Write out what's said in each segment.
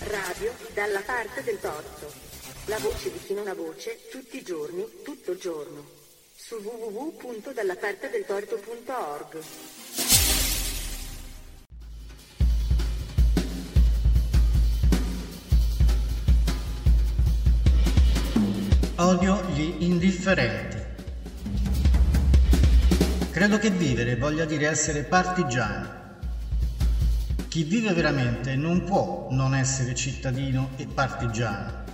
Radio dalla parte del torto. La voce di chi non ha voce, tutti i giorni, tutto il giorno. Su www.dallapartedeltorto.org. Odio gli indifferenti. Credo che vivere voglia dire essere partigiani. Chi vive veramente non può non essere cittadino e partigiano.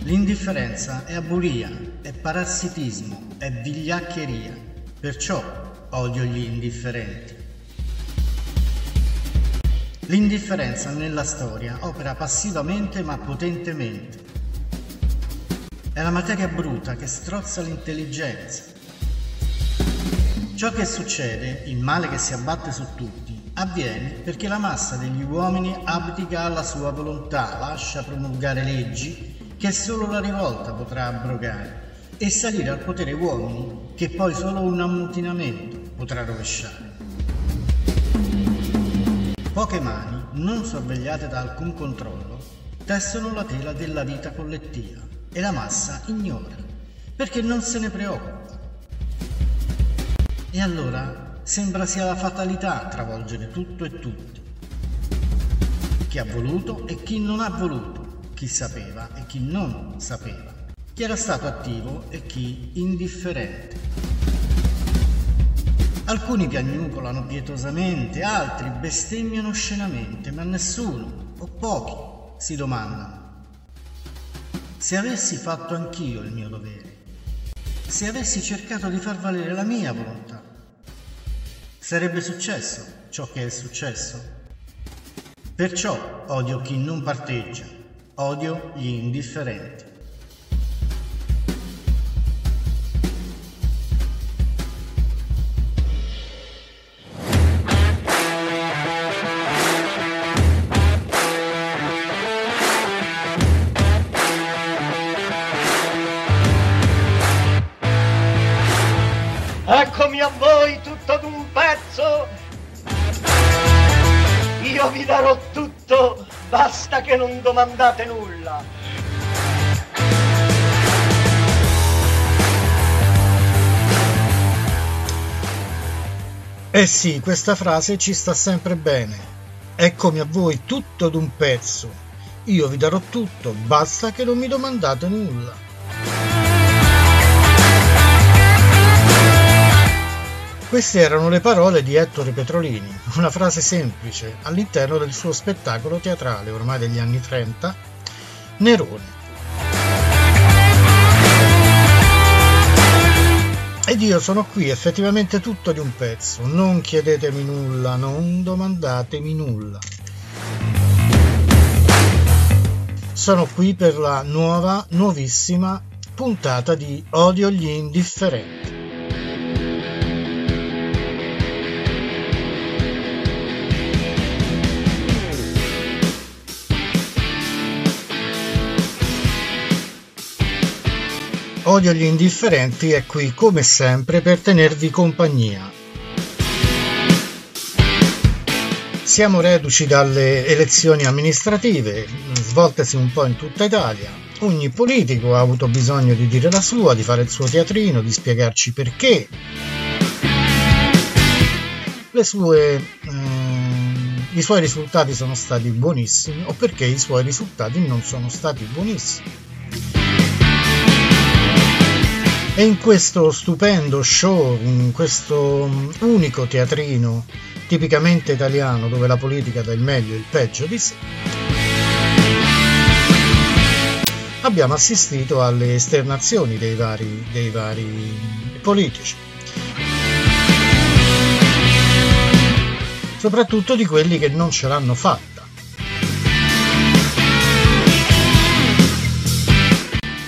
L'indifferenza è aburia, è parassitismo, è vigliaccheria. Perciò odio gli indifferenti. L'indifferenza nella storia opera passivamente ma potentemente. È la materia bruta che strozza l'intelligenza. Ciò che succede, il male che si abbatte su tutti, avviene perché la massa degli uomini abdica alla sua volontà, lascia promulgare leggi che solo la rivolta potrà abrogare e salire al potere uomini che poi solo un ammutinamento potrà rovesciare. Poche mani, non sorvegliate da alcun controllo, tessono la tela della vita collettiva e la massa ignora, perché non se ne preoccupa. E allora sembra sia la fatalità a travolgere tutto e tutti. Chi ha voluto e chi non ha voluto, chi sapeva e chi non sapeva, chi era stato attivo e chi indifferente. Alcuni piagnucolano pietosamente, altri bestemmiano oscenamente, ma nessuno, o pochi, si domandano se avessi fatto anch'io il mio dovere, se avessi cercato di far valere la mia volontà, sarebbe successo ciò che è successo? Perciò odio chi non parteggia, odio gli indifferenti. Non domandate nulla. Eh sì, questa frase ci sta sempre bene. Eccomi a voi tutto d'un pezzo. Io vi darò tutto, basta che non mi domandate nulla. Queste erano le parole di Ettore Petrolini, una frase semplice all'interno del suo spettacolo teatrale ormai degli anni 30, Nerone. Ed io sono qui effettivamente tutto di un pezzo, non chiedetemi nulla, non domandatemi nulla. Sono qui per la nuova, nuovissima puntata di Odio gli indifferenti. Odio gli indifferenti è qui come sempre per tenervi compagnia. Siamo reduci dalle elezioni amministrative, svoltesi un po' in tutta Italia. Ogni politico ha avuto bisogno di dire la sua, di fare il suo teatrino, di spiegarci perché. Sue, ehm, I suoi risultati sono stati buonissimi o perché i suoi risultati non sono stati buonissimi. E in questo stupendo show, in questo unico teatrino tipicamente italiano dove la politica dà il meglio e il peggio di sé, abbiamo assistito alle esternazioni dei vari, dei vari politici. Soprattutto di quelli che non ce l'hanno fatta.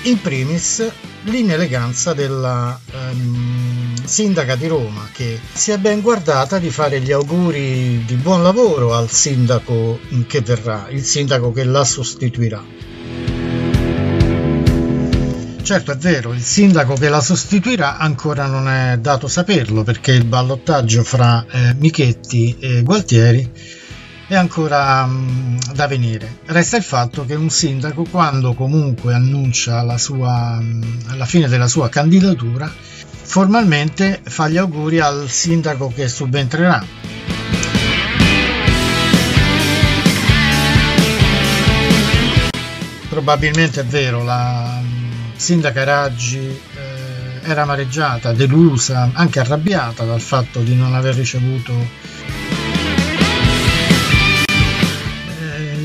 In primis l'ineleganza della ehm, sindaca di Roma che si è ben guardata di fare gli auguri di buon lavoro al sindaco che verrà, il sindaco che la sostituirà. Certo è vero, il sindaco che la sostituirà ancora non è dato saperlo perché il ballottaggio fra eh, Michetti e Gualtieri è ancora um, da venire. Resta il fatto che un sindaco, quando comunque annuncia la, sua, um, la fine della sua candidatura, formalmente fa gli auguri al sindaco che subentrerà. Probabilmente è vero, la um, sindaca Raggi eh, era amareggiata, delusa, anche arrabbiata dal fatto di non aver ricevuto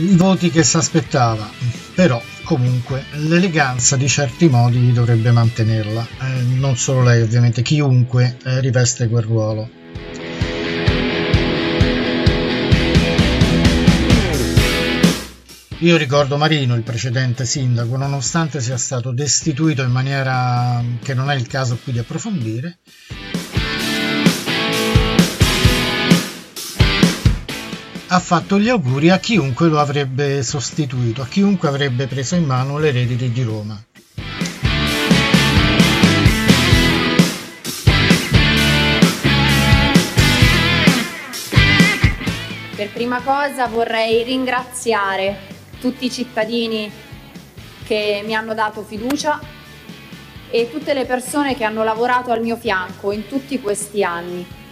i voti che si aspettava, però comunque l'eleganza di certi modi dovrebbe mantenerla, eh, non solo lei ovviamente, chiunque eh, riveste quel ruolo. Io ricordo Marino, il precedente sindaco, nonostante sia stato destituito in maniera che non è il caso qui di approfondire, ha fatto gli auguri a chiunque lo avrebbe sostituito, a chiunque avrebbe preso in mano le rediti di Roma. Per prima cosa vorrei ringraziare tutti i cittadini che mi hanno dato fiducia e tutte le persone che hanno lavorato al mio fianco in tutti questi anni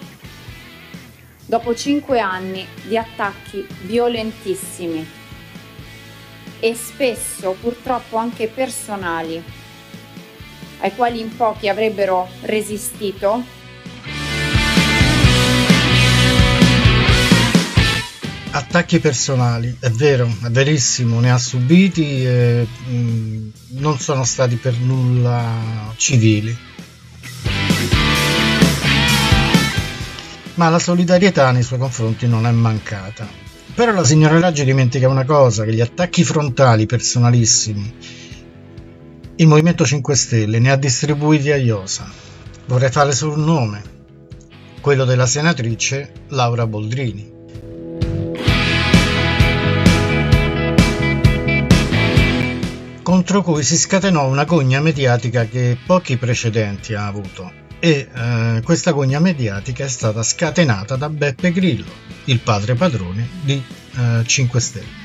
dopo cinque anni di attacchi violentissimi e spesso purtroppo anche personali, ai quali in pochi avrebbero resistito, attacchi personali, è vero, è verissimo, ne ha subiti e mh, mm, non sono stati per nulla civili. Ma la solidarietà nei suoi confronti non è mancata. Però la signora Raggi dimentica una cosa, che gli attacchi frontali personalissimi il Movimento 5 Stelle ne ha distribuiti a Iosa. Vorrei fare solo un nome, quello della senatrice Laura Boldrini. contro cui si scatenò una gogna mediatica che pochi precedenti ha avuto e eh, questa gogna mediatica è stata scatenata da Beppe Grillo, il padre padrone di eh, 5 Stelle.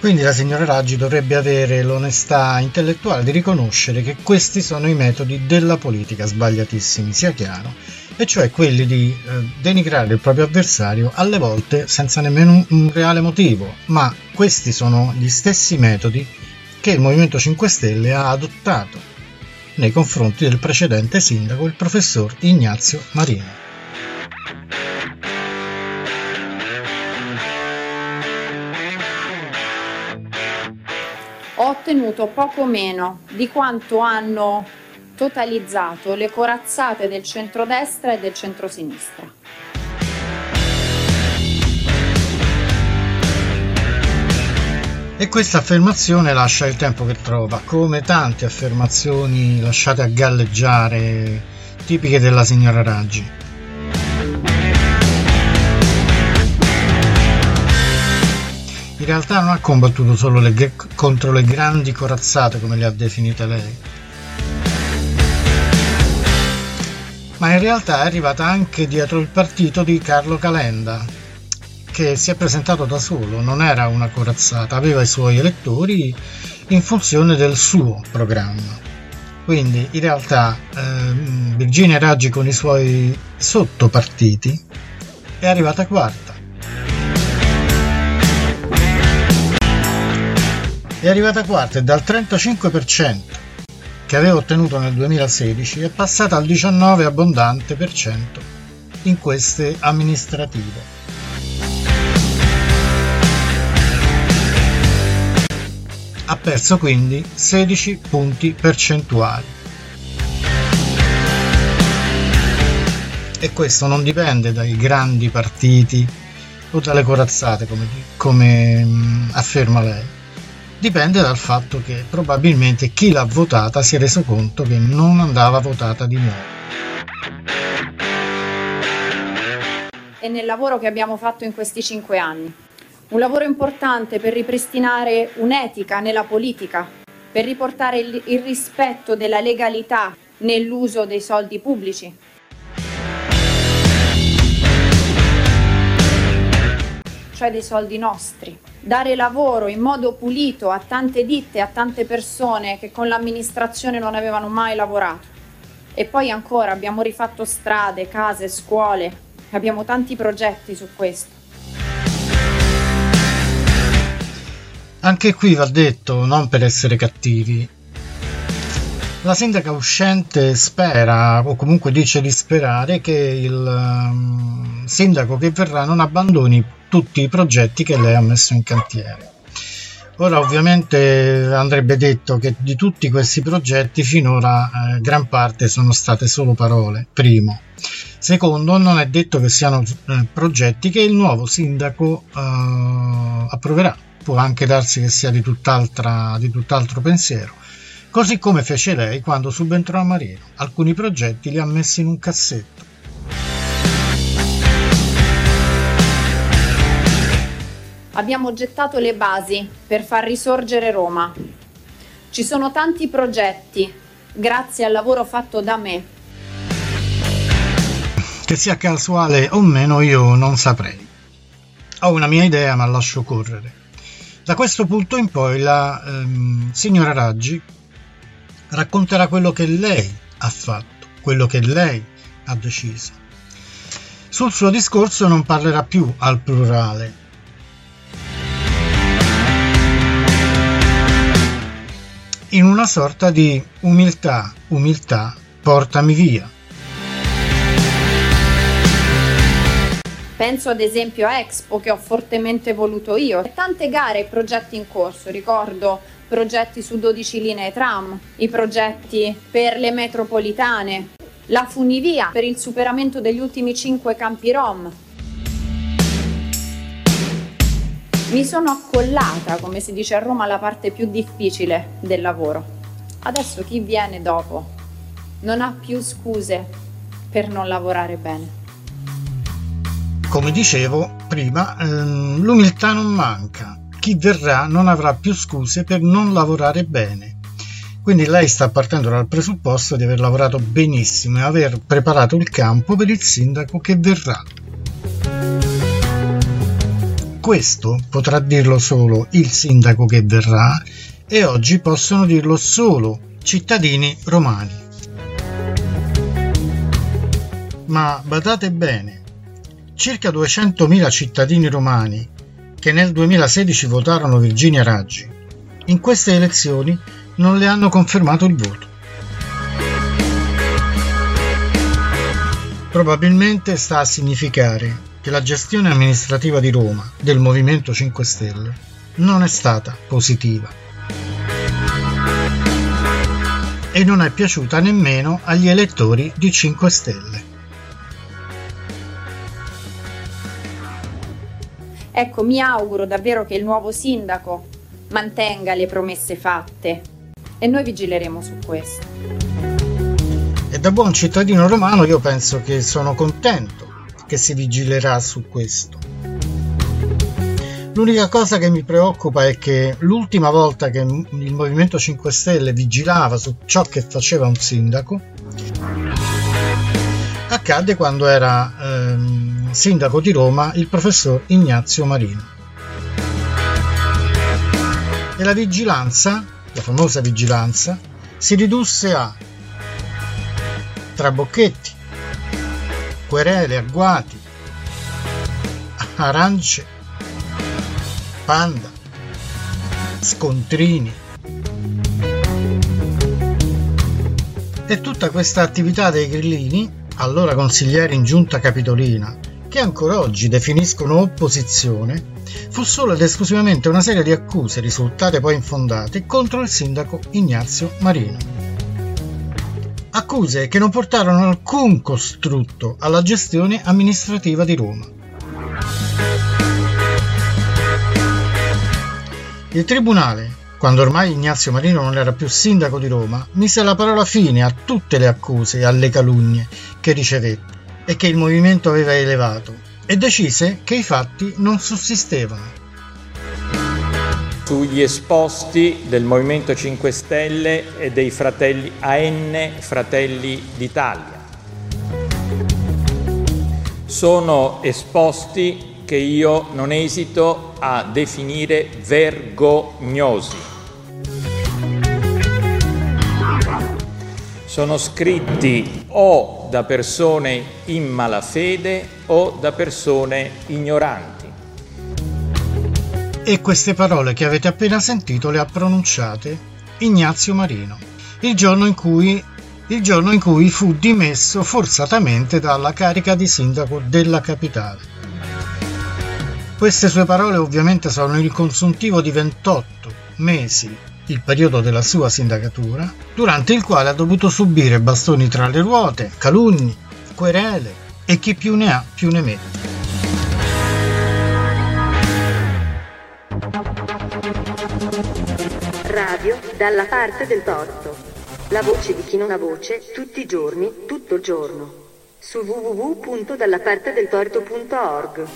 Quindi la signora Raggi dovrebbe avere l'onestà intellettuale di riconoscere che questi sono i metodi della politica sbagliatissimi, sia chiaro, e cioè quelli di eh, denigrare il proprio avversario alle volte senza nemmeno un, un reale motivo, ma questi sono gli stessi metodi che il Movimento 5 Stelle ha adottato nei confronti del precedente sindaco, il professor Ignazio Marino. Ho ottenuto poco meno di quanto hanno totalizzato le corazzate del centrodestra e del centrosinistra. E questa affermazione lascia il tempo che trova, come tante affermazioni lasciate a galleggiare, tipiche della signora Raggi. In realtà non ha combattuto solo le, contro le grandi corazzate, come le ha definite lei, ma in realtà è arrivata anche dietro il partito di Carlo Calenda, che si è presentato da solo, non era una corazzata, aveva i suoi elettori in funzione del suo programma. Quindi in realtà eh, Virginia Raggi con i suoi sottopartiti è arrivata quarta. È arrivata quarta e dal 35% che aveva ottenuto nel 2016 è passata al 19 abbondante per cento in queste amministrative. Ha perso quindi 16 punti percentuali. E questo non dipende dai grandi partiti o dalle corazzate, come, come mm, afferma lei. Dipende dal fatto che probabilmente chi l'ha votata si è reso conto che non andava votata di nuovo. E nel lavoro che abbiamo fatto in questi cinque anni un lavoro importante per ripristinare un'etica nella politica, per riportare il rispetto della legalità nell'uso dei soldi pubblici. Cioè dei soldi nostri. Dare lavoro in modo pulito a tante ditte, a tante persone che con l'amministrazione non avevano mai lavorato. E poi ancora abbiamo rifatto strade, case, scuole, abbiamo tanti progetti su questo. Anche qui va detto, non per essere cattivi, la sindaca uscente spera, o comunque dice di sperare, che il um, sindaco che verrà non abbandoni tutti i progetti che lei ha messo in cantiere. Ora ovviamente andrebbe detto che di tutti questi progetti finora eh, gran parte sono state solo parole, primo. Secondo, non è detto che siano eh, progetti che il nuovo sindaco eh, approverà, può anche darsi che sia di, di tutt'altro pensiero così come fece lei quando subentrò a Marino. Alcuni progetti li ha messi in un cassetto. Abbiamo gettato le basi per far risorgere Roma. Ci sono tanti progetti, grazie al lavoro fatto da me. Che sia casuale o meno io non saprei. Ho una mia idea ma lascio correre. Da questo punto in poi la ehm, signora Raggi racconterà quello che lei ha fatto, quello che lei ha deciso. Sul suo discorso non parlerà più al plurale. In una sorta di umiltà, umiltà, portami via. Penso ad esempio a Expo che ho fortemente voluto io. Tante gare e progetti in corso, ricordo progetti su 12 linee tram, i progetti per le metropolitane, la funivia per il superamento degli ultimi 5 campi Rom. Mi sono accollata, come si dice a Roma, alla parte più difficile del lavoro. Adesso chi viene dopo non ha più scuse per non lavorare bene. Come dicevo prima, ehm, l'umiltà non manca chi verrà non avrà più scuse per non lavorare bene. Quindi lei sta partendo dal presupposto di aver lavorato benissimo e aver preparato il campo per il sindaco che verrà. Questo potrà dirlo solo il sindaco che verrà e oggi possono dirlo solo cittadini romani. Ma badate bene, circa 200.000 cittadini romani che nel 2016 votarono Virginia Raggi, in queste elezioni non le hanno confermato il voto. Probabilmente sta a significare che la gestione amministrativa di Roma del Movimento 5 Stelle non è stata positiva e non è piaciuta nemmeno agli elettori di 5 Stelle. Ecco, mi auguro davvero che il nuovo sindaco mantenga le promesse fatte e noi vigileremo su questo. E da buon cittadino romano io penso che sono contento che si vigilerà su questo. L'unica cosa che mi preoccupa è che l'ultima volta che il Movimento 5 Stelle vigilava su ciò che faceva un sindaco accadde quando era ehm, sindaco di Roma il professor Ignazio Marino. E la vigilanza, la famosa vigilanza, si ridusse a trabocchetti, querele, agguati, arance, panda, scontrini. E tutta questa attività dei grillini, allora consiglieri in giunta capitolina, che ancora oggi definiscono opposizione, fu solo ed esclusivamente una serie di accuse risultate poi infondate contro il sindaco Ignazio Marino. Accuse che non portarono alcun costrutto alla gestione amministrativa di Roma. Il tribunale, quando ormai Ignazio Marino non era più sindaco di Roma, mise la parola fine a tutte le accuse e alle calunnie che ricevette e che il movimento aveva elevato e decise che i fatti non sussistevano. Sugli esposti del Movimento 5 Stelle e dei fratelli AN Fratelli d'Italia. Sono esposti che io non esito a definire vergognosi. Sono scritti o da persone in malafede o da persone ignoranti. E queste parole che avete appena sentito le ha pronunciate Ignazio Marino, il giorno in cui, giorno in cui fu dimesso forzatamente dalla carica di sindaco della capitale. Queste sue parole ovviamente sono il consuntivo di 28 mesi, il periodo della sua sindacatura, durante il quale ha dovuto subire bastoni tra le ruote, calunni, querele e chi più ne ha più ne mette. Radio dalla parte del torto. La voce di chi non ha voce, tutti i giorni, tutto il giorno. Su www.dallapartedeltorto.org.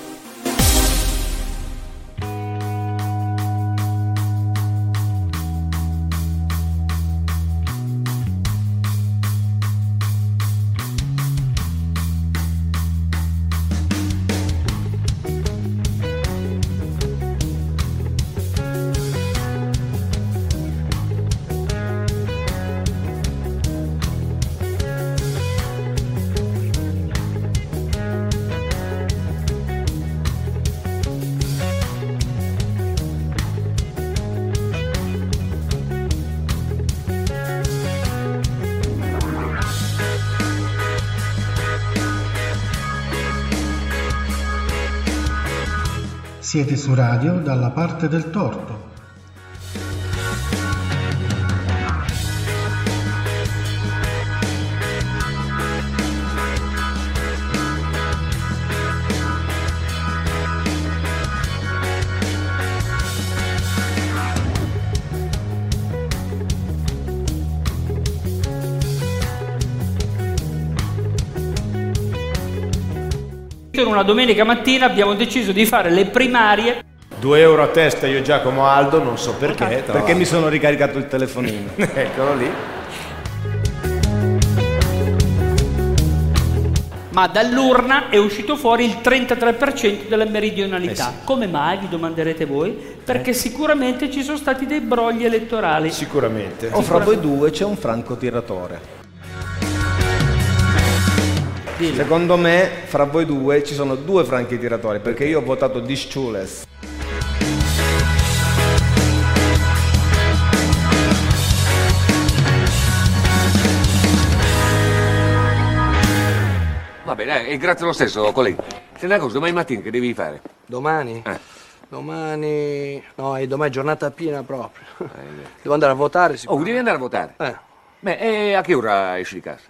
Siete su radio dalla parte del torto. Una domenica mattina abbiamo deciso di fare le primarie 2 euro a testa io Giacomo Aldo, non so perché. Perché l'altro. mi sono ricaricato il telefonino. Eccolo lì. ma dall'urna è uscito fuori il 33% della meridionalità. Eh sì. Come mai, vi domanderete voi? Perché sicuramente ci sono stati dei brogli elettorali. Sicuramente. O fra voi due c'è un francotiratore. Dillo. Secondo me, fra voi due ci sono due franchi tiratori, perché io ho votato Disciules. Va bene, e grazie lo stesso, collega. Se una cosa, domani mattina che devi fare? Domani? Eh. Domani... No, è domani è giornata piena proprio. Devo andare a votare, Oh, devi andare a votare? Eh, Beh, e a che ora esci di casa?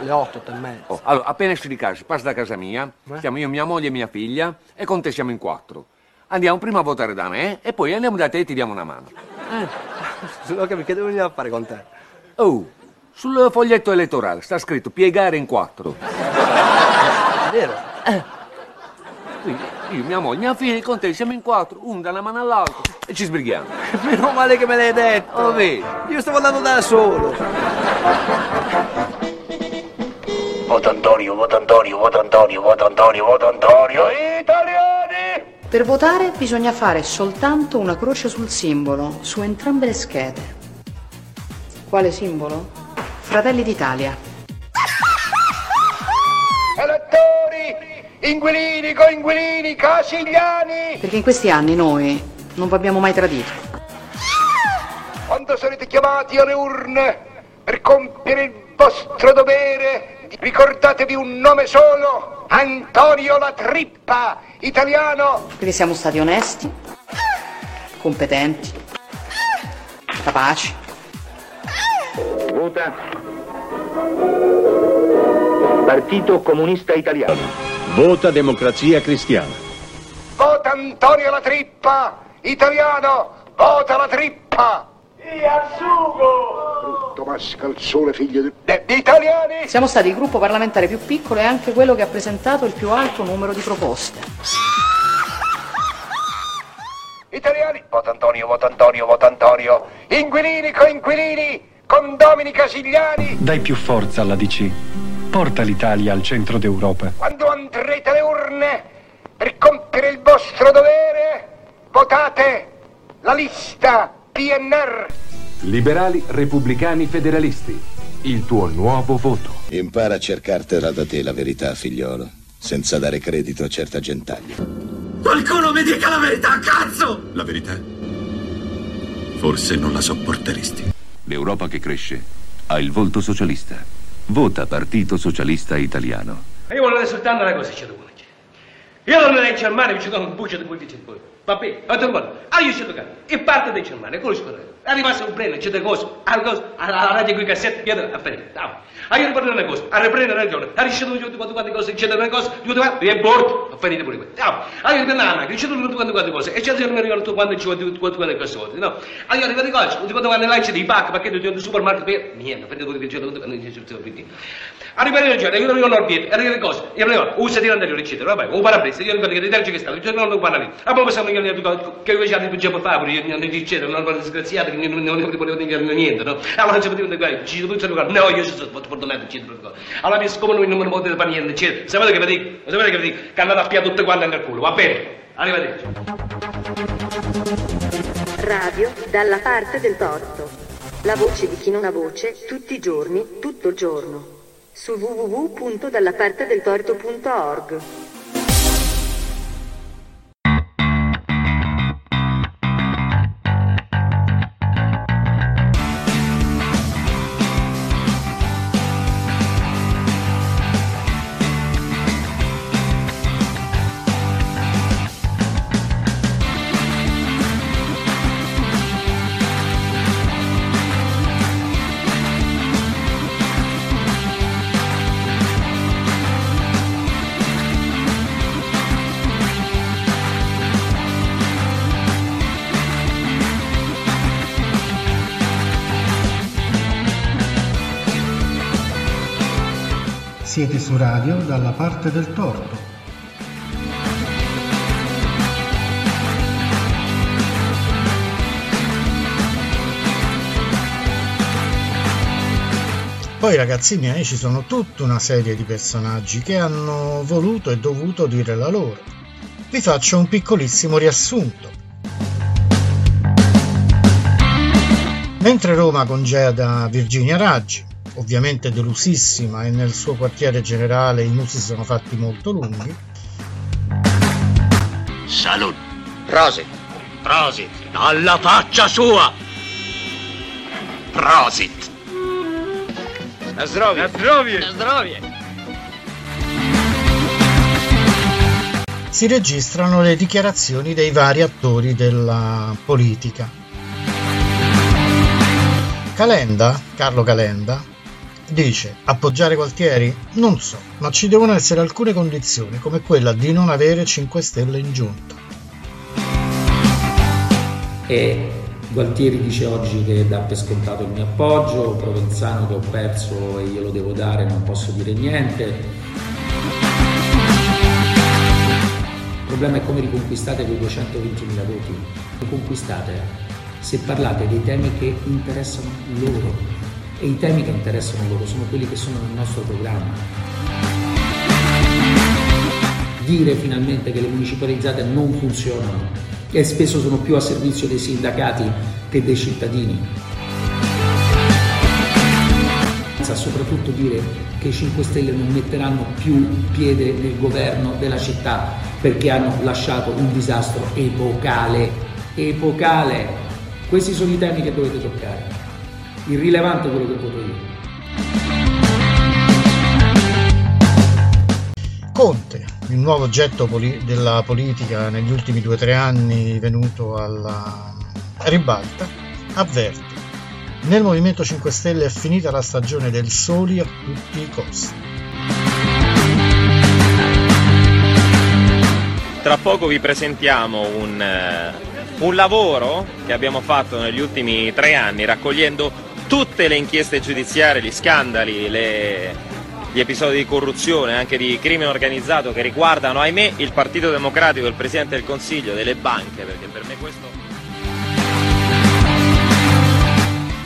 Le 8, 8 e mezza. Oh, allora, appena esci di casa, passi da casa mia, Eh? siamo io, mia moglie e mia figlia, e con te siamo in quattro. Andiamo prima a votare da me, e poi andiamo da te e ti diamo una mano. Non ho capito, che devo venire a fare con te? Oh, sul foglietto elettorale sta scritto piegare in quattro. È vero? Quindi io, mia moglie, mia figlia, con te siamo in quattro, uno da una mano all'altra, e ci sbrighiamo. Meno male che me l'hai detto. Oh, vedi? Io stavo andando da solo. Voto Antonio, voto Antonio, voto Antonio, voto Antonio, voto Antonio. Italiani! Per votare bisogna fare soltanto una croce sul simbolo, su entrambe le schede. Quale simbolo? Fratelli d'Italia. Elettori! Inquilini, coinquilini, casigliani! Perché in questi anni noi non vi abbiamo mai tradito. Quando sarete chiamati alle urne per compiere il vostro dovere, ricordatevi un nome solo, Antonio La Trippa, italiano, Perché siamo stati onesti, competenti, capaci. Vota Partito Comunista Italiano. Vota Democrazia Cristiana. Vota Antonio La Trippa, italiano, vota La Trippa. Brutto mascalzone figlio di... de- di italiani! Siamo stati il gruppo parlamentare più piccolo e anche quello che ha presentato il più alto numero di proposte. Italiani! Vota Antonio, vota Antonio, vota Antonio! Inquilini, coinquilini, condomini casigliani! Dai più forza alla DC. Porta l'Italia al centro d'Europa. Quando andrete alle urne, Per compiere il vostro dovere, votate la lista PNR. Liberali, repubblicani, federalisti. Il tuo nuovo voto. Impara a cercartela da te la verità, figliolo, senza dare credito a certa gentaglia. Qualcuno mi dica la verità, cazzo! La verità? Forse non la sopporteresti. L'Europa che cresce ha il volto socialista. Vota Partito Socialista Italiano. Io volevo soltanto una cosa, c'è da Io non mi in Germania, mi ci do un buccio di pulizia poi. Va bene, a domani. Ah, io ci do E parte di Germania, con le scuole. Arrivasse un breno, c'è da cose, alla radio qui cassette, via a finire. A io riprendo una cosa, a riprendere la ragione, a riuscire tutte quante quante cose, c'è una cosa, tutte quante, e bordo, a finire pure questo. A io riprendo la macchina, c'è tutte quante quante cose, e c'è il mi ricordo quando ci vuole tutte quante cose, no? A io arrivo di cose, tutte quante quante là c'è dei pacchi, perché tu supermarket per, niente, a finire pure che c'è tutte quante cose, Arriva la ragione, io non ho l'orbietto, arriva di cose, io non ho, usa di andare eccetera, vabbè, un parabrezza, io ricordo che di terzo che sta, non lo parlo lì. A poi possiamo che io già di per fare, non eccetera, non ho disgraziato, non volevo dire niente, no? Allora ci potevo dire, ci devo dire, no, io ci sono fortunato, eccetera, allora mi siccome non mi potete fare niente, eccetera, sapete che vi dico? Sapete che vi dico? Che andate a piare tutte quante nel culo, va bene? Arrivederci. Radio dalla parte del torto. La voce di chi non ha voce, tutti i giorni, tutto il giorno. Su www.dallapartedeltorto.org. Siete su radio dalla parte del torto. Poi ragazzi miei ci sono tutta una serie di personaggi che hanno voluto e dovuto dire la loro. Vi faccio un piccolissimo riassunto. Mentre Roma congeda Virginia Raggi, ovviamente delusissima e nel suo quartiere generale i musi si sono fatti molto lunghi. Salut! Prosit! Prosit! Alla faccia sua! Prosit! Na zdrowie! Na zdrowie! Na zdrowie! Si registrano le dichiarazioni dei vari attori della politica. Calenda, Carlo Calenda, Dice, appoggiare Gualtieri? Non so, ma ci devono essere alcune condizioni, come quella di non avere 5 Stelle in giunta. E Gualtieri dice oggi che dà per scontato il mio appoggio, Provenzano che ho perso e glielo devo dare, non posso dire niente. Il problema è come riconquistate quei 220.000 voti. Riconquistate se parlate dei temi che interessano loro, e i temi che interessano loro sono quelli che sono nel nostro programma. Dire finalmente che le municipalizzate non funzionano e spesso sono più a servizio dei sindacati che dei cittadini. Soprattutto dire che i 5 Stelle non metteranno più piede nel governo della città perché hanno lasciato un disastro epocale. Epocale. Questi sono i temi che dovete toccare irrilevante quello che voto io. Conte, il nuovo oggetto poli- della politica negli ultimi due o tre anni venuto alla ribalta, avverte nel Movimento 5 Stelle è finita la stagione del soli a tutti i costi. Tra poco vi presentiamo un, uh, un lavoro che abbiamo fatto negli ultimi tre anni raccogliendo tutte le inchieste giudiziarie, gli scandali, le, gli episodi di corruzione, anche di crimine organizzato che riguardano, ahimè, il Partito Democratico, il Presidente del Consiglio, delle banche, perché per me questo...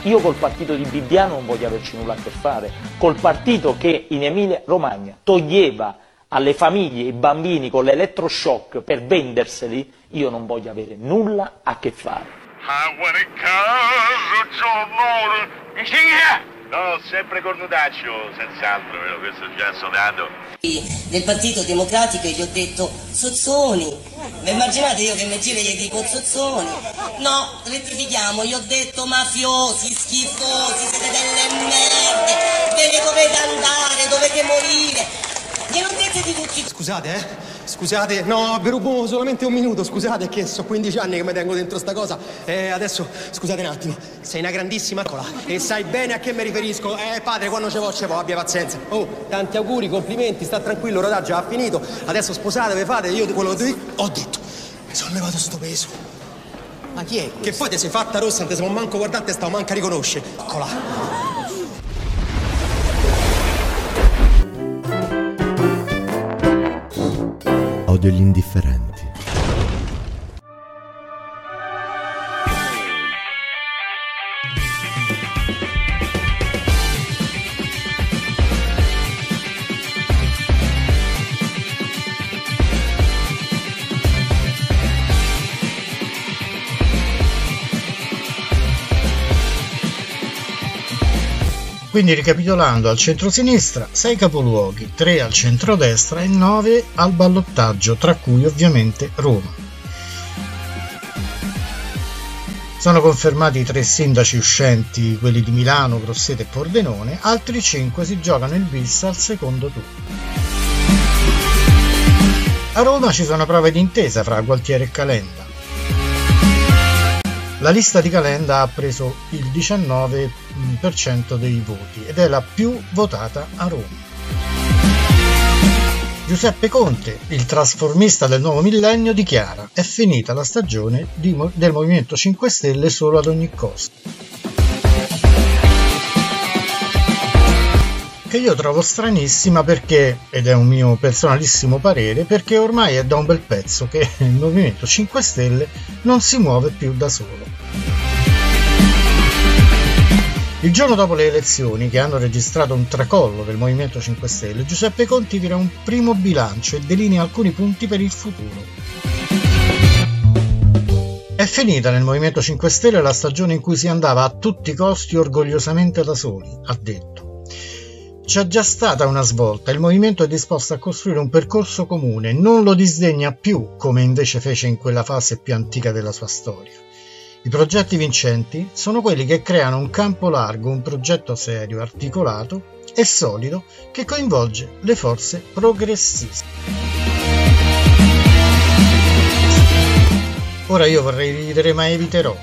Io col partito di Bibbiano non voglio averci nulla a che fare, col partito che in Emilia Romagna toglieva alle famiglie, ai bambini con l'elettroshock per venderseli, io non voglio avere nulla a che fare. No, sempre cornudaccio, senz'altro, vero? questo già suonato. del Partito Democratico e gli ho detto Sozzoni. Ma immaginate io che mi giro e gli dico Sozzoni. No, rettifichiamo, gli ho detto mafiosi, schifosi, siete delle merde. Ve ne dovete andare, dovete morire. Gliel'ho detto di tutti. Scusate, eh? Scusate, no, vi rubo solamente un minuto, scusate, è che so 15 anni che mi tengo dentro sta cosa. E adesso, scusate un attimo, sei una grandissima cola e sai bene a che mi riferisco. Eh, padre, quando ce vo, ce vo, abbia pazienza. Oh, tanti auguri, complimenti, sta tranquillo, il rodaggio ha finito. Adesso sposatevi, fate, io quello che ho detto. Mi sono levato sto peso. Ma chi è questo? Che poi ti sei fatta rossa, non ti siamo manco guardate e stavo manca a riconoscere. Eccola. Odio gli indifferenti. Quindi ricapitolando, al centro-sinistra 6 capoluoghi, 3 al centro-destra e 9 al ballottaggio, tra cui ovviamente Roma. Sono confermati i tre sindaci uscenti, quelli di Milano, Grosseto e Pordenone, altri 5 si giocano il bis al secondo turno. A Roma ci sono prove d'intesa fra Gualtieri e Calenda. La lista di Calenda ha preso il 19% dei voti ed è la più votata a Roma. Giuseppe Conte, il trasformista del nuovo millennio, dichiara è finita la stagione di, del Movimento 5 Stelle solo ad ogni costo. Che io trovo stranissima perché, ed è un mio personalissimo parere, perché ormai è da un bel pezzo che il Movimento 5 Stelle non si muove più da solo. Il giorno dopo le elezioni, che hanno registrato un tracollo del Movimento 5 Stelle, Giuseppe Conti tira un primo bilancio e delinea alcuni punti per il futuro. È finita nel Movimento 5 Stelle la stagione in cui si andava a tutti i costi orgogliosamente da soli, ha detto. C'è già stata una svolta, il movimento è disposto a costruire un percorso comune, non lo disdegna più come invece fece in quella fase più antica della sua storia. I progetti vincenti sono quelli che creano un campo largo, un progetto serio, articolato e solido che coinvolge le forze progressiste. Ora io vorrei ridere ma eviterò,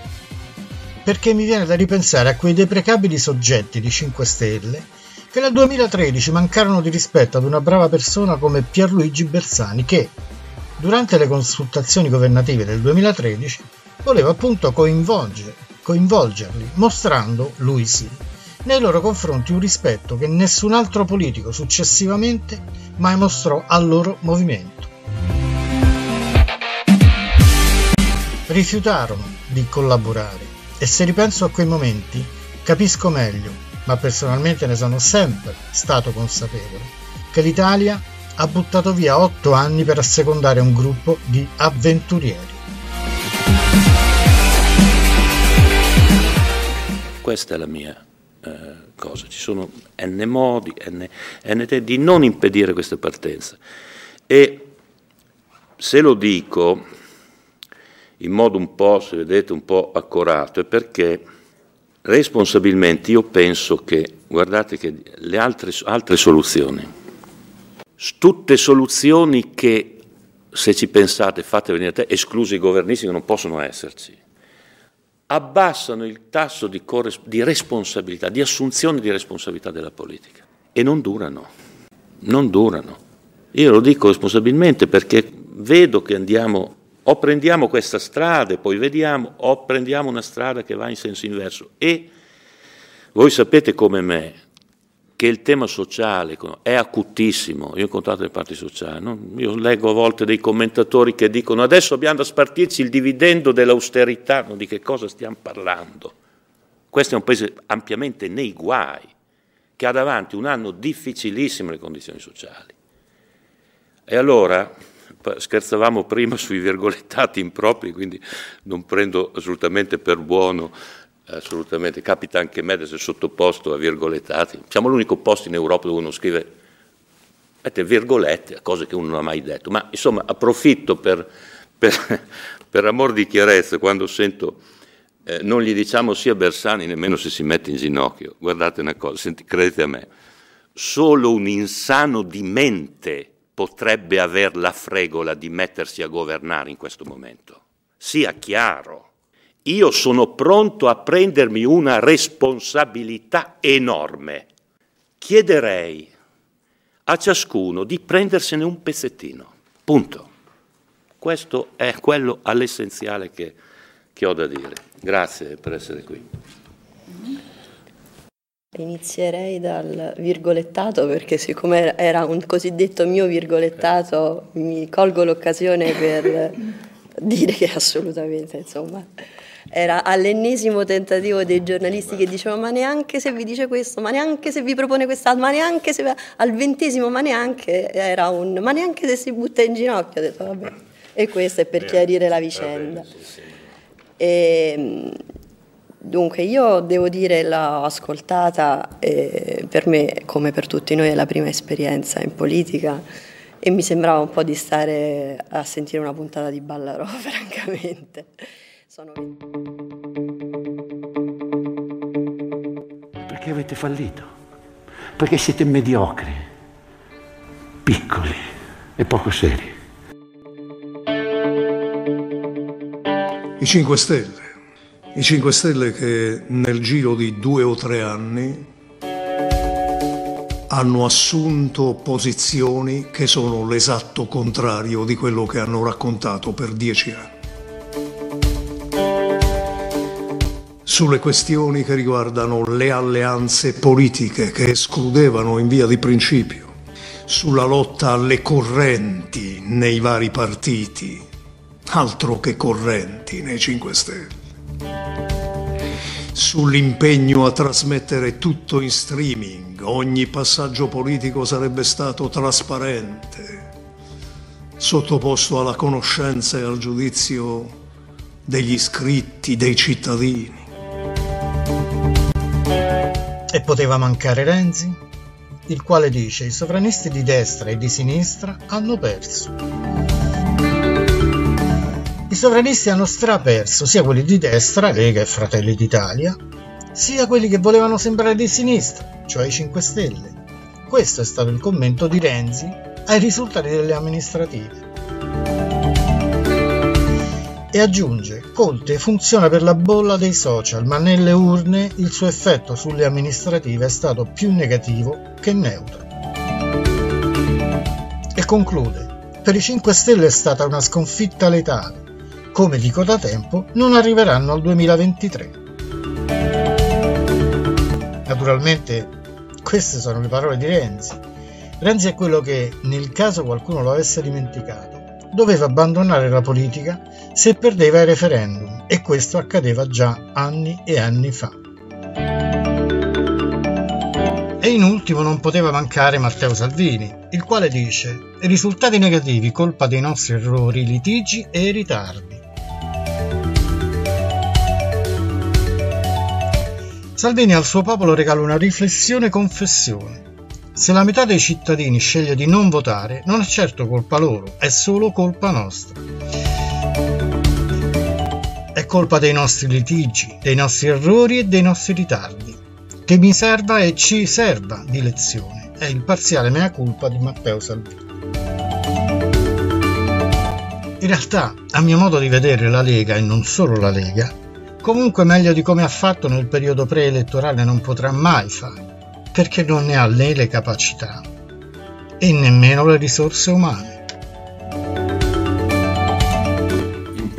perché mi viene da ripensare a quei deprecabili soggetti di 5 Stelle che nel 2013 mancarono di rispetto ad una brava persona come Pierluigi Bersani che, durante le consultazioni governative del 2013, voleva appunto coinvolgere, coinvolgerli, mostrando, lui sì, nei loro confronti un rispetto che nessun altro politico successivamente mai mostrò al loro movimento. Rifiutarono di collaborare e se ripenso a quei momenti capisco meglio ma personalmente ne sono sempre stato consapevole, che l'Italia ha buttato via otto anni per assecondare un gruppo di avventurieri. Questa è la mia eh, cosa, ci sono n modi, n, n te di non impedire questa partenza. E se lo dico in modo un po', se vedete, un po' accorato, è perché responsabilmente io penso che, guardate che le altre, altre soluzioni, tutte soluzioni che se ci pensate fate venire a te, esclusi i governisti che non possono esserci, abbassano il tasso di, corres- di responsabilità, di assunzione di responsabilità della politica e non durano, non durano. Io lo dico responsabilmente perché vedo che andiamo o prendiamo questa strada e poi vediamo, o prendiamo una strada che va in senso inverso. E voi sapete come me che il tema sociale è acutissimo. Io ho incontrato le parti sociali, no? io leggo a volte dei commentatori che dicono adesso abbiamo da spartirci il dividendo dell'austerità, non di che cosa stiamo parlando. Questo è un paese ampiamente nei guai, che ha davanti un anno difficilissimo le condizioni sociali. E allora scherzavamo prima sui virgolettati impropri, quindi non prendo assolutamente per buono, assolutamente, capita anche a me di essere sottoposto a virgolettati. Siamo l'unico posto in Europa dove uno scrive mette virgolette, cose che uno non ha mai detto, ma insomma approfitto per, per, per amor di chiarezza quando sento eh, non gli diciamo sia Bersani nemmeno se si mette in ginocchio, guardate una cosa, senti, credete a me, solo un insano di mente potrebbe aver la fregola di mettersi a governare in questo momento. Sia chiaro. Io sono pronto a prendermi una responsabilità enorme. Chiederei a ciascuno di prendersene un pezzettino. Punto. Questo è quello all'essenziale che, che ho da dire. Grazie per essere qui. Inizierei dal virgolettato perché siccome era un cosiddetto mio virgolettato mi colgo l'occasione per dire che assolutamente insomma era all'ennesimo tentativo dei giornalisti che dicevano ma neanche se vi dice questo, ma neanche se vi propone quest'altro, ma neanche se al ventesimo, ma neanche era un ma neanche se si butta in ginocchio, ho detto vabbè e questo è per chiarire la vicenda. E, Dunque, io devo dire, l'ho ascoltata, e per me, come per tutti noi, è la prima esperienza in politica e mi sembrava un po' di stare a sentire una puntata di Ballarò, francamente. Sono... Perché avete fallito? Perché siete mediocri, piccoli e poco seri. I 5 Stelle i 5 Stelle che nel giro di due o tre anni hanno assunto posizioni che sono l'esatto contrario di quello che hanno raccontato per dieci anni. Sulle questioni che riguardano le alleanze politiche che escludevano in via di principio, sulla lotta alle correnti nei vari partiti, altro che correnti nei 5 Stelle sull'impegno a trasmettere tutto in streaming, ogni passaggio politico sarebbe stato trasparente, sottoposto alla conoscenza e al giudizio degli iscritti, dei cittadini. E poteva mancare Renzi, il quale dice i sovranisti di destra e di sinistra hanno perso. I sovranisti hanno straperso sia quelli di destra, Lega e Fratelli d'Italia, sia quelli che volevano sembrare di sinistra, cioè i 5 Stelle. Questo è stato il commento di Renzi ai risultati delle amministrative. E aggiunge, Conte funziona per la bolla dei social, ma nelle urne il suo effetto sulle amministrative è stato più negativo che neutro. E conclude, per i 5 Stelle è stata una sconfitta letale, come dico da tempo, non arriveranno al 2023. Naturalmente queste sono le parole di Renzi. Renzi è quello che, nel caso qualcuno lo avesse dimenticato, doveva abbandonare la politica se perdeva i referendum e questo accadeva già anni e anni fa. E in ultimo non poteva mancare Matteo Salvini, il quale dice risultati negativi colpa dei nostri errori, litigi e ritardi. Salvini al suo popolo regala una riflessione confessione. Se la metà dei cittadini sceglie di non votare, non è certo colpa loro, è solo colpa nostra. Colpa dei nostri litigi, dei nostri errori e dei nostri ritardi. Che mi serva e ci serva di lezione. È il parziale mea culpa di Matteo Salvini. In realtà, a mio modo di vedere, la Lega, e non solo la Lega, Comunque meglio di come ha fatto nel periodo preelettorale non potrà mai fare, perché non ne ha né le capacità e nemmeno le risorse umane.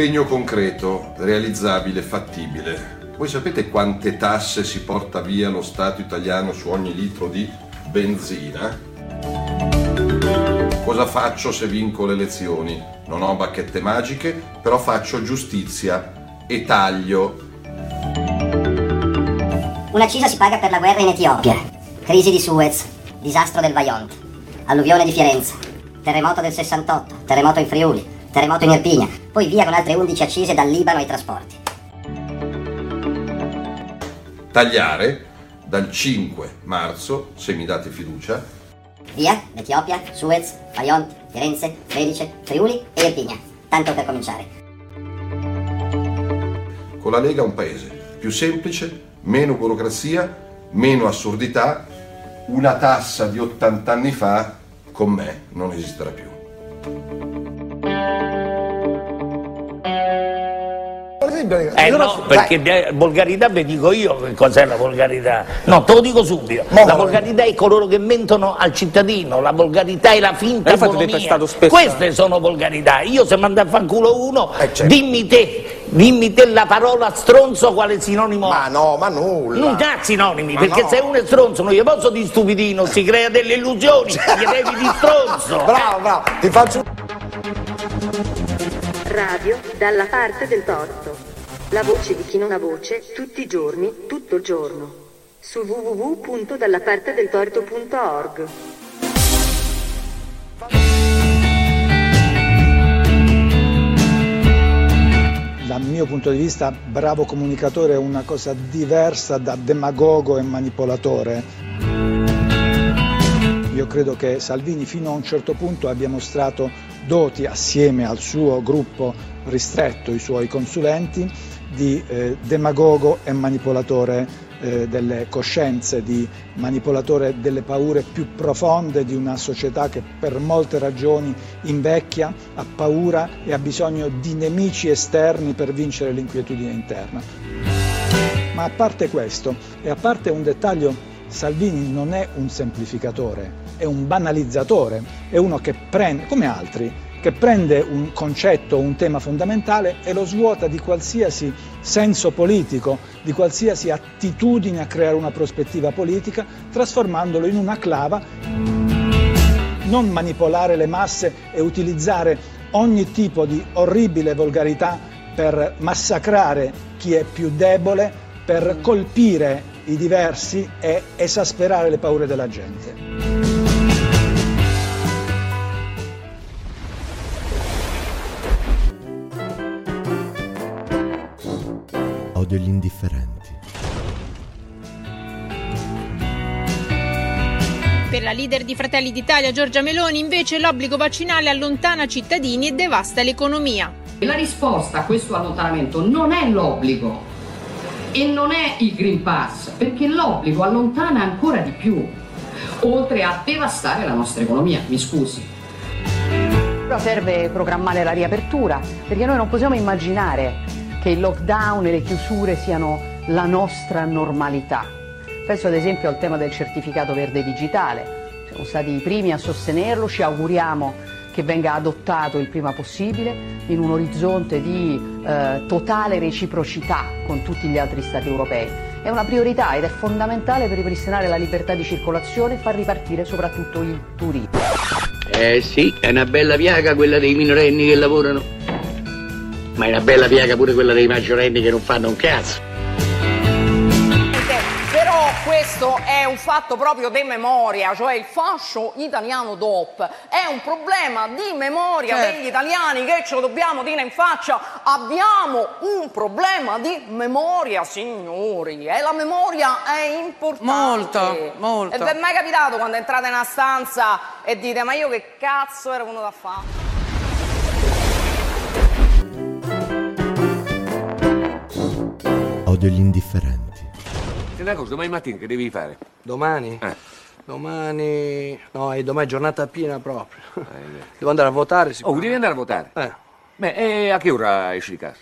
Impegno concreto, realizzabile, fattibile. Voi sapete quante tasse si porta via lo Stato italiano su ogni litro di benzina? Cosa faccio se vinco le elezioni? Non ho bacchette magiche, però faccio giustizia e taglio. Un'accisa si paga per la guerra in Etiopia, crisi di Suez, disastro del Vajont, alluvione di Firenze, terremoto del 68, terremoto in Friuli, terremoto in Irpinia, poi via con altre 11 accise dal Libano ai trasporti. Tagliare dal 5 marzo, se mi date fiducia, Via Etiopia, Suez, Fayon, Firenze, Felice, Friuli e Irpinia. Tanto per cominciare. con la Lega un paese più semplice, meno burocrazia, meno assurdità, una tassa di 80 anni fa con me non esisterà più. Eh no, perché de- volgarità vi dico io che cos'è la volgarità. No, te lo dico subito. La volgarità è coloro che mentono al cittadino, la volgarità è la finta stato spesso- Queste sono volgarità. Io se mando a fanculo uno, Eh, certo. dimmi te, dimmi te la parola stronzo quale sinonimo Ma no, ma nulla. Non dà sinonimi, Ma perché no. se uno è stronzo non gli posso di stupidino, si crea delle illusioni, gli devi di stronzo. Bravo, bravo, ti faccio Radio dalla parte del torto. La voce di chi non ha voce, tutti i giorni, tutto il giorno. Su www.dallapartedeltorto.org. Dal mio punto di vista, bravo comunicatore è una cosa diversa da demagogo e manipolatore. Io credo che Salvini fino a un certo punto abbia mostrato doti assieme al suo gruppo ristretto, i suoi consulenti, di eh, demagogo e manipolatore eh, delle coscienze, di manipolatore delle paure più profonde di una società che per molte ragioni invecchia, ha paura e ha bisogno di nemici esterni per vincere l'inquietudine interna. Ma a parte questo, e a parte un dettaglio, Salvini non è un semplificatore, è un banalizzatore, è uno che prende, come altri, che prende un concetto, un tema fondamentale e lo svuota di qualsiasi senso politico, di qualsiasi attitudine a creare una prospettiva politica, trasformandolo in una clava. Non manipolare le masse e utilizzare ogni tipo di orribile volgarità per massacrare chi è più debole, per colpire i diversi e esasperare le paure della gente. Odio gli indifferenti. Per la leader di Fratelli d'Italia Giorgia Meloni invece l'obbligo vaccinale allontana cittadini e devasta l'economia. La risposta a questo allontanamento non è l'obbligo e non è il Green Pass, perché l'obbligo allontana ancora di più, oltre a devastare la nostra economia, mi scusi. Serve programmare la riapertura, perché noi non possiamo immaginare che il lockdown e le chiusure siano la nostra normalità. Penso ad esempio al tema del certificato verde digitale. Siamo stati i primi a sostenerlo, ci auguriamo che venga adottato il prima possibile in un orizzonte di eh, totale reciprocità con tutti gli altri Stati europei. È una priorità ed è fondamentale per ripristinare la libertà di circolazione e far ripartire soprattutto il turismo. Eh sì, è una bella piaga quella dei minorenni che lavorano. Ma è una bella piaga pure quella dei maggiorenni che non fanno un cazzo. Questo è un fatto proprio di memoria, cioè il fascio italiano DOP è un problema di memoria Certo. degli italiani che ce lo dobbiamo dire in faccia. Abbiamo un problema di memoria, signori, e la memoria è importante. Molto, molto. E vi è mai capitato quando entrate in una stanza e dite ma io che cazzo ero venuto a fare? Odio gli indifferenti. C'è una cosa, domani mattina che devi fare? Domani? Eh. Domani... No, è domani è giornata piena proprio. Devo andare a votare, Oh, devi andare a votare? Eh. Beh, e a che ora esci di casa?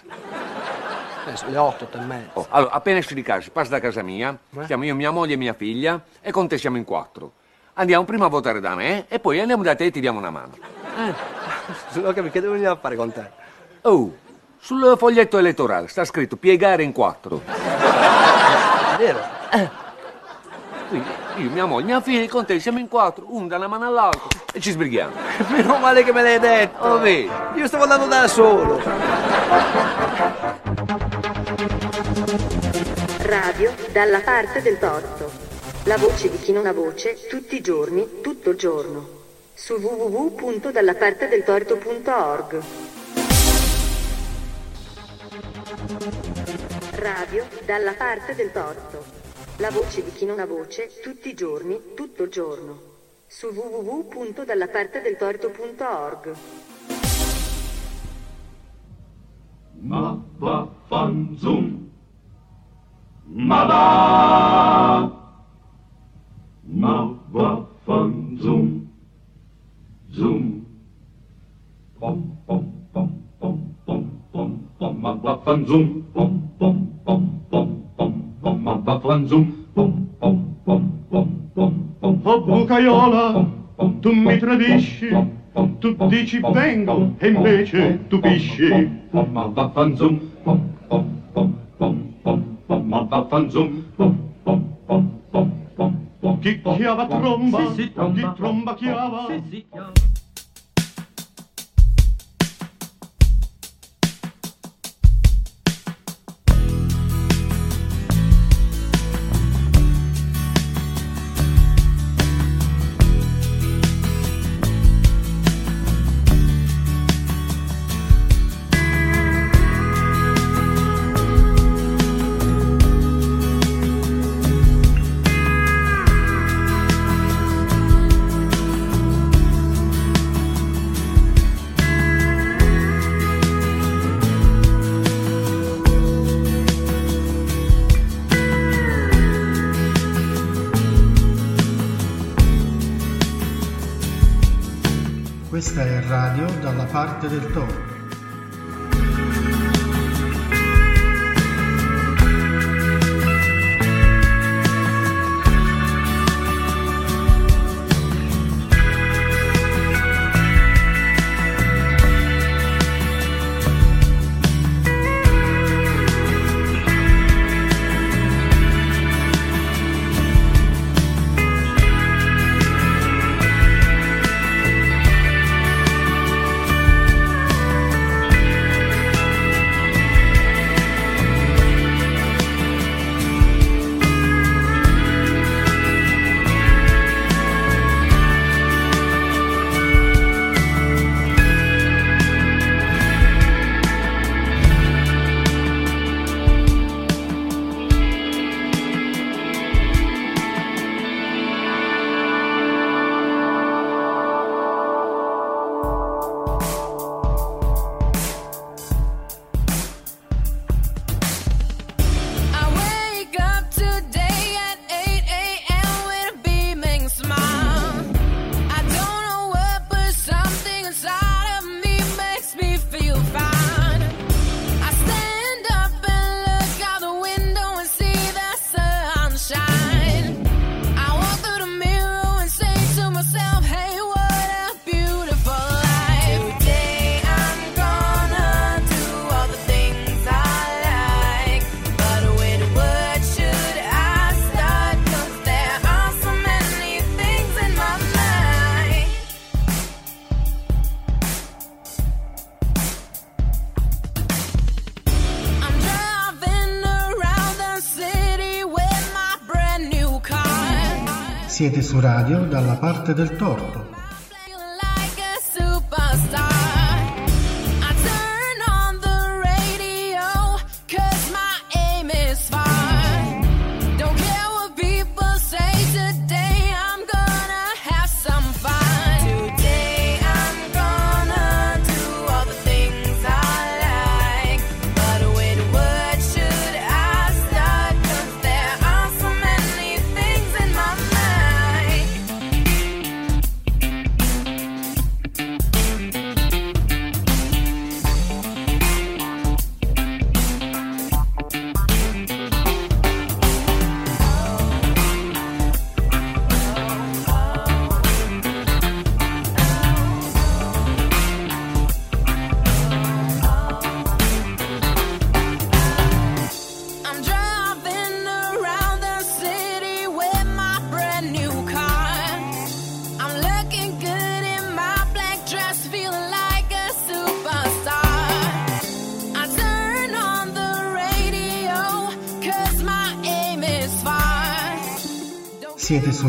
Eh, le 8, 8 e mezza. Oh, allora, appena esci di casa, passi da casa mia, Eh? chiamo io mia moglie e mia figlia e con te siamo in quattro. Andiamo prima a votare da me e poi andiamo da te e ti diamo una mano. Non ho capito, che devo venire a fare con te? Oh, sul foglietto elettorale sta scritto piegare in quattro vero? Eh. Quindi io, mia moglie, mia figlia, con te siamo in quattro, uno da una mano all'altra e ci sbrighiamo. Meno male che me l'hai detto. Oh, vedi, io stavo andando da solo. Radio dalla parte del torto. La voce di chi non ha voce, tutti i giorni, tutto il giorno. Su www.dallapartedeltorto.org. Radio, dalla parte del torto. La voce di chi non ha voce, tutti i giorni, tutto il giorno. Su www.dallapartedeltorto.org. Ma va fan zoom. Ma va. Ma va fan zoom. Zoom. Pom pom. Oh bucaiola, tu mi tradisci, tu dici vengo e invece tu pisci. Ma vaffanzum, ma vaffanzum, chi chiava tromba, chi tromba chiava. Questa è Radio dalla parte del toro. Siete su radio dalla parte del torto.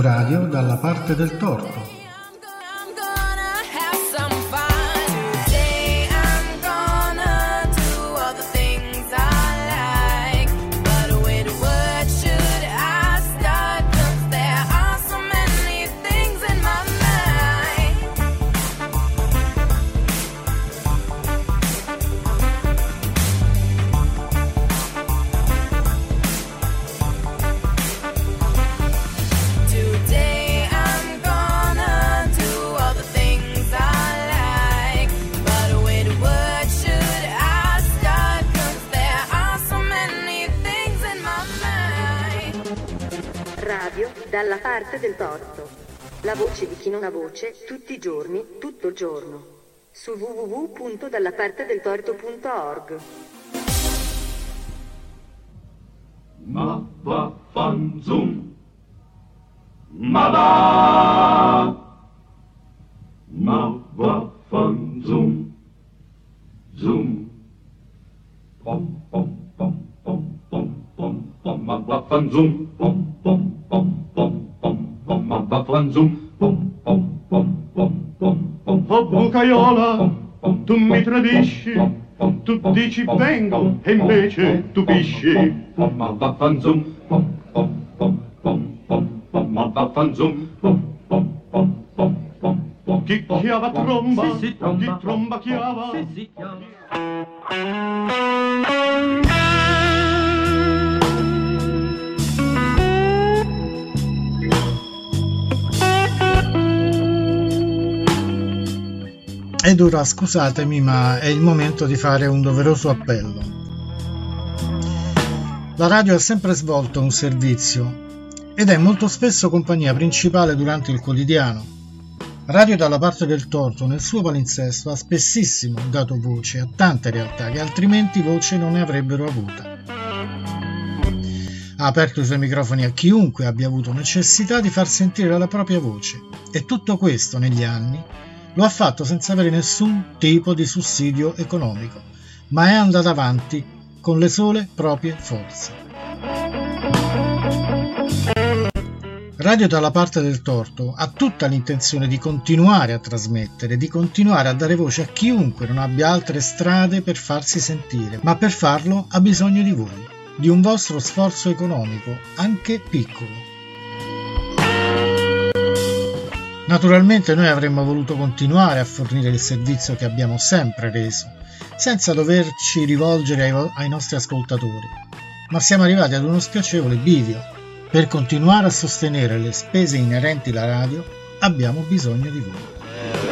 Radio dalla parte del torto. Dalla parte del torto. La voce di chi non ha voce, tutti i giorni, tutto il giorno. Su www.dallapartedeltorto.org. Ma va fan zoom. Ma va. Ma va fan zoom. Zoom. Pom pom Oh Bucaiola, tu mi tradisci, tu dici vengo e invece tu pisci. Ma va fan zoom. Pom pom pom pom pom pom. Ma va fan zoom. Pom pom pom pom pom pom. Chi chiava tromba, chi tromba chiava. Sì, sì, Ed ora scusatemi, ma è il momento di fare un doveroso appello. La radio ha sempre svolto un servizio ed è molto spesso compagnia principale durante il quotidiano. Radio dalla parte del torto nel suo palinsesto ha spessissimo dato voce a tante realtà che altrimenti voce non ne avrebbero avuta. Ha aperto i suoi microfoni a chiunque abbia avuto necessità di far sentire la propria voce e tutto questo negli anni lo ha fatto senza avere nessun tipo di sussidio economico, ma è andato avanti con le sole proprie forze. Radio dalla parte del torto ha tutta l'intenzione di continuare a trasmettere, di continuare a dare voce a chiunque non abbia altre strade per farsi sentire, ma per farlo ha bisogno di voi, di un vostro sforzo economico, anche piccolo. Naturalmente noi avremmo voluto continuare a fornire il servizio che abbiamo sempre reso, senza doverci rivolgere ai, vo- ai nostri ascoltatori, ma siamo arrivati ad uno spiacevole bivio. Per continuare a sostenere le spese inerenti alla radio abbiamo bisogno di voi.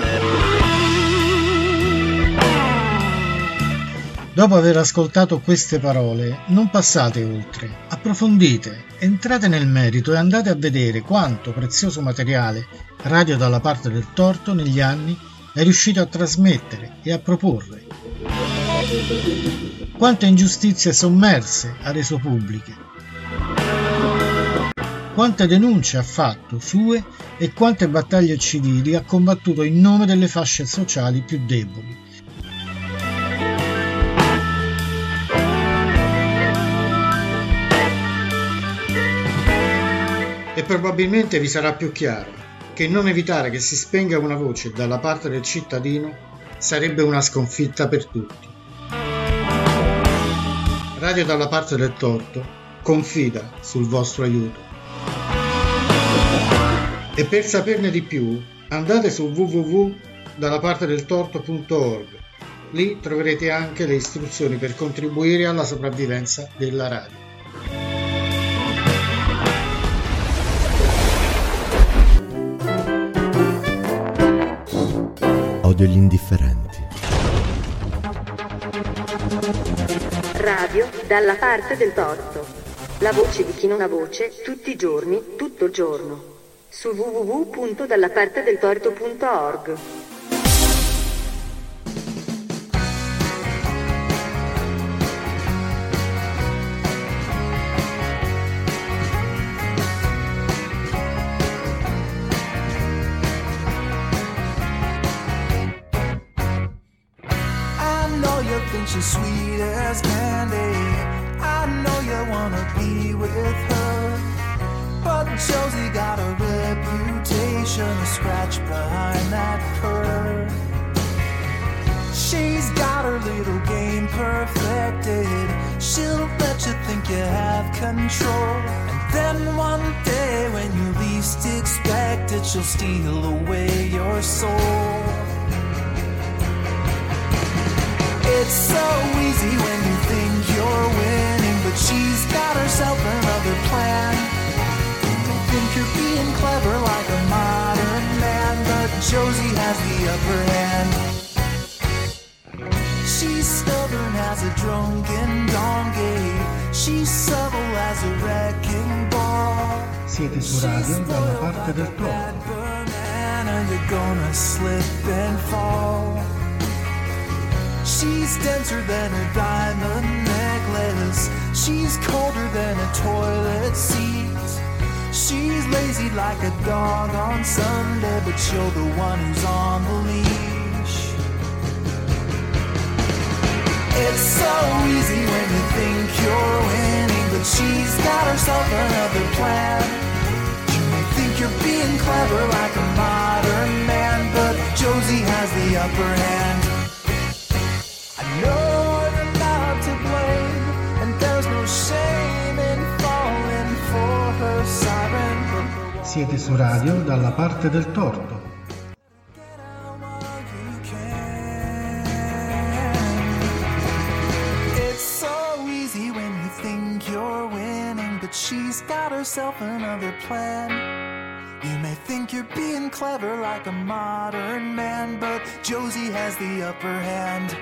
Dopo aver ascoltato queste parole, non passate oltre, approfondite, entrate nel merito e andate a vedere quanto prezioso materiale Radio dalla parte del torto negli anni è riuscito a trasmettere e a proporre. Quante ingiustizie sommerse ha reso pubbliche. Quante denunce ha fatto sue e quante battaglie civili ha combattuto in nome delle fasce sociali più deboli. E probabilmente vi sarà più chiaro che non evitare che si spenga una voce dalla parte del cittadino sarebbe una sconfitta per tutti. Radio dalla parte del torto confida sul vostro aiuto. E per saperne di più andate su www.dallapartedeltorto.org. Lì troverete anche le istruzioni per contribuire alla sopravvivenza della radio. Odio gli indifferenti. Radio dalla parte del torto. La voce di chi non ha voce, tutti i giorni, tutto il giorno. Su www.dallapartedeltorto.org. You're the one who's on the leash. It's so easy when you think you're winning, but she's got herself another plan. You may think you're being clever like a modern man, but Josie has the upper hand. Siete su radio dalla parte del torto. Another plan. You may think you're being clever like a modern man, but Josie has the upper hand.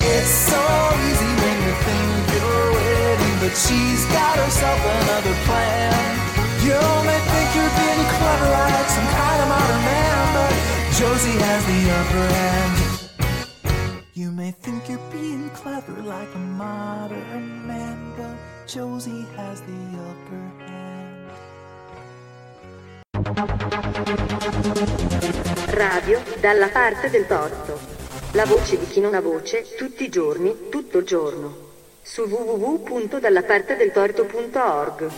It's so easy when you think you're winning, but she's got herself another plan. You may think you're being clever like some kind of modern man, but Josie has the upper hand. You may think you're being clever like a modern man, but Josie has the upper hand. Radio dalla parte del torto. La voce di chi non ha voce, tutti i giorni, tutto il giorno. Su www.dallapartedeltorto.org.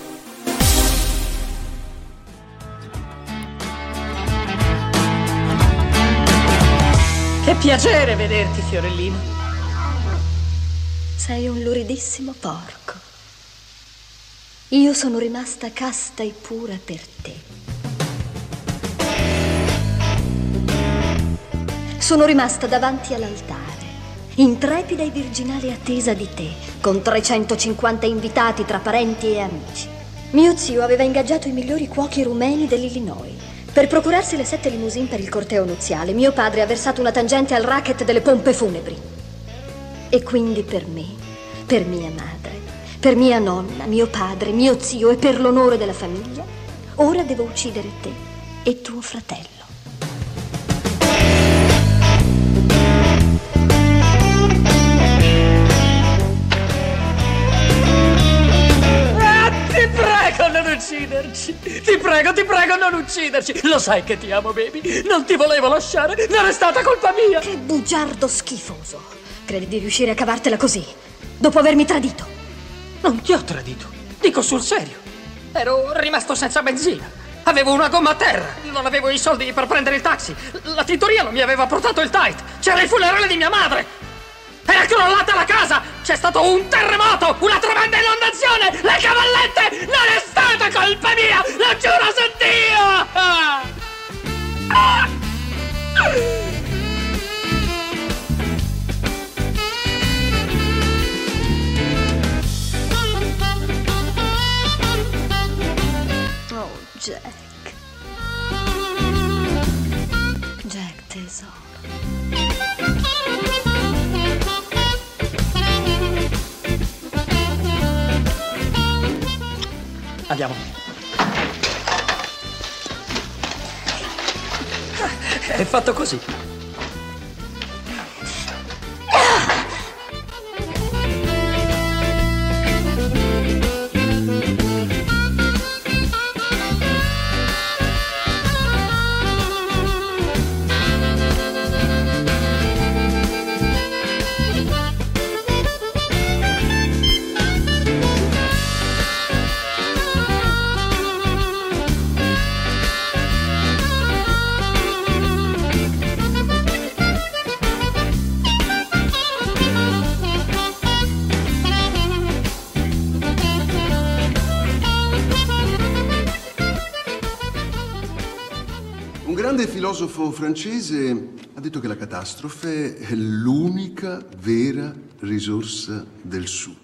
Che piacere vederti, Fiorellino. Sei un luridissimo porco. Io sono rimasta casta e pura per te. Sono rimasta davanti all'altare, intrepida e virginale attesa di te, con 350 invitati tra parenti e amici. Mio zio aveva ingaggiato i migliori cuochi rumeni dell'Illinois. Per procurarsi le sette limousine per il corteo nuziale, mio padre ha versato una tangente al racket delle pompe funebri. E quindi per me, per mia madre, per mia nonna, mio padre, mio zio e per l'onore della famiglia, ora devo uccidere te e tuo fratello. Ucciderci! Ti prego, ti prego non ucciderci! Lo sai che ti amo, baby! Non ti volevo lasciare! Non è stata colpa mia! Che bugiardo schifoso! Credi di riuscire a cavartela così, dopo avermi tradito? Non ti ho tradito. Dico sul serio. Ero rimasto senza benzina. Avevo una gomma a terra. Non avevo i soldi per prendere il taxi. La tintoria non mi aveva portato il tight. C'era il funerale di mia madre. Era crollata la casa. C'è stato un terremoto. Una tremenda inondazione. Le cavallette. Non è stata colpa mia. Lo giuro su Dio. Ah! Ah! Jack. Jack tesoro. Andiamo. È fatto così. Filosofo francese ha detto che la catastrofe è l'unica vera risorsa del Sud.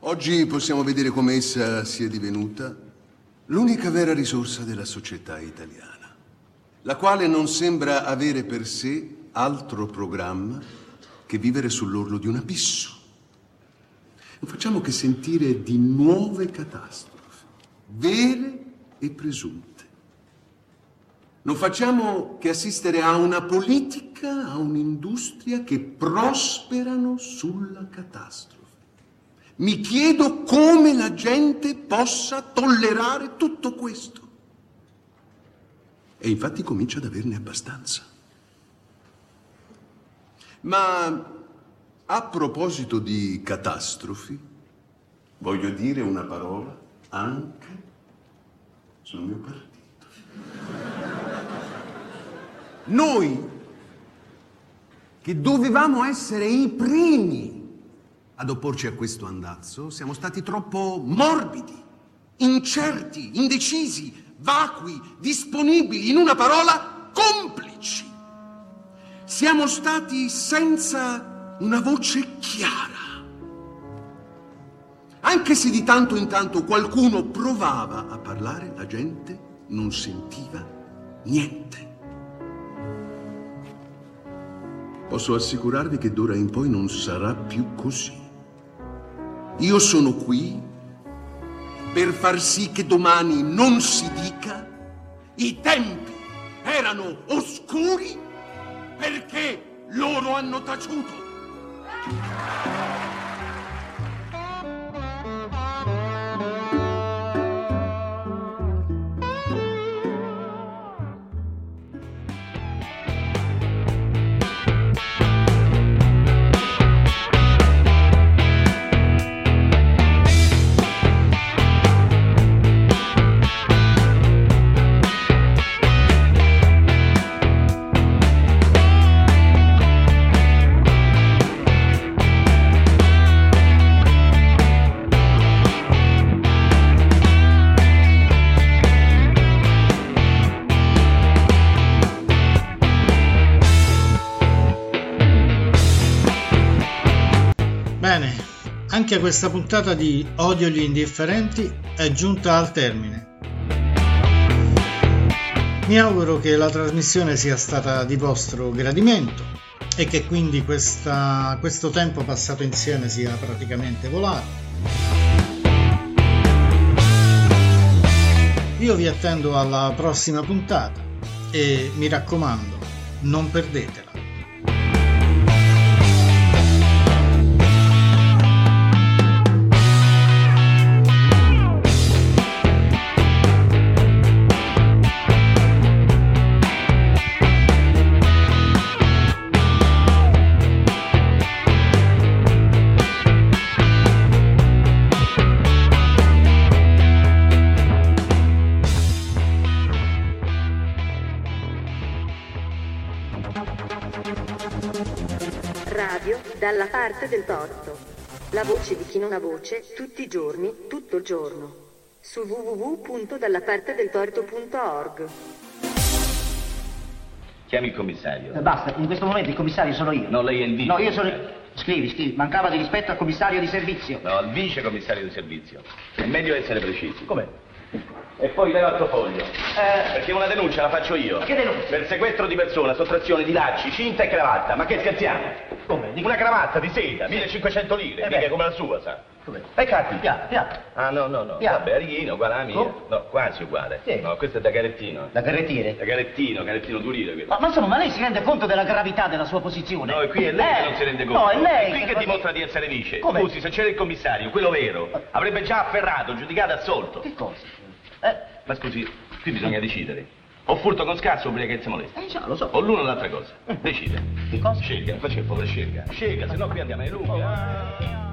Oggi possiamo vedere come essa sia divenuta l'unica vera risorsa della società italiana, la quale non sembra avere per sé altro programma che vivere sull'orlo di un abisso. Non facciamo che sentire di nuove catastrofi, vere e presunte. Non facciamo che assistere a una politica, a un'industria che prosperano sulla catastrofe. Mi chiedo come la gente possa tollerare tutto questo. E infatti comincia ad averne abbastanza. Ma a proposito di catastrofi, voglio dire una parola anche sul mio partito. Noi, che dovevamo essere i primi ad opporci a questo andazzo, siamo stati troppo morbidi, incerti, indecisi, vacui, disponibili, in una parola, complici. Siamo stati senza una voce chiara. Anche se di tanto in tanto qualcuno provava a parlare, la gente non sentiva niente. Posso assicurarvi che d'ora in poi non sarà più così. Io sono qui per far sì che domani non si dica i tempi erano oscuri perché loro hanno taciuto. Anche questa puntata di Odio gli indifferenti è giunta al termine. Mi auguro che la trasmissione sia stata di vostro gradimento e che quindi questa- questo tempo passato insieme sia praticamente volato. Io vi attendo alla prossima puntata e mi raccomando, non perdetela. Radio dalla parte del torto. La voce di chi non ha voce, tutti i giorni, tutto il giorno. Su www.dallapartedeltorto.org. Chiami il commissario. Eh, Basta, in questo momento il commissario sono io. No, lei è il vice. No, io sono. Scrivi, scrivi, mancava di rispetto al commissario di servizio. No, il vice commissario di servizio. È meglio essere precisi. Come? E poi leva il tuo foglio. Perché una denuncia la faccio io. Che denuncia? Per sequestro di persona, sottrazione di lacci, cinta e cravatta. Ma che scherziamo? Come? Una cravatta di seta, 1500 lire, Eh mica come la sua, sa. Come? Cacchi. Piano, piano. Ah, no, no, no. Piano. Vabbè, Arichino, uguale alla mia. Come? No, quasi uguale. Sì. No, questo è da carettino. Da carrettiere? Da due lire quello. Ma, ma insomma, ma lei si rende conto della gravità della sua posizione? No, e qui è lei Eh, che non si rende conto. No, è lei. qui che dimostra di essere vice. Come? Scusi, se c'era il commissario, quello vero, avrebbe già afferrato, giudicato assolto. Che cosa? Ma scusi, qui bisogna decidere. O furto con scarso o ubriachezza molesta. Eh, già, lo so. O l'uno o l'altra cosa. Decide. Che cosa? Scelga, faccia il povero scelga. Scelga, se no qui andiamo ai lunghi. eh.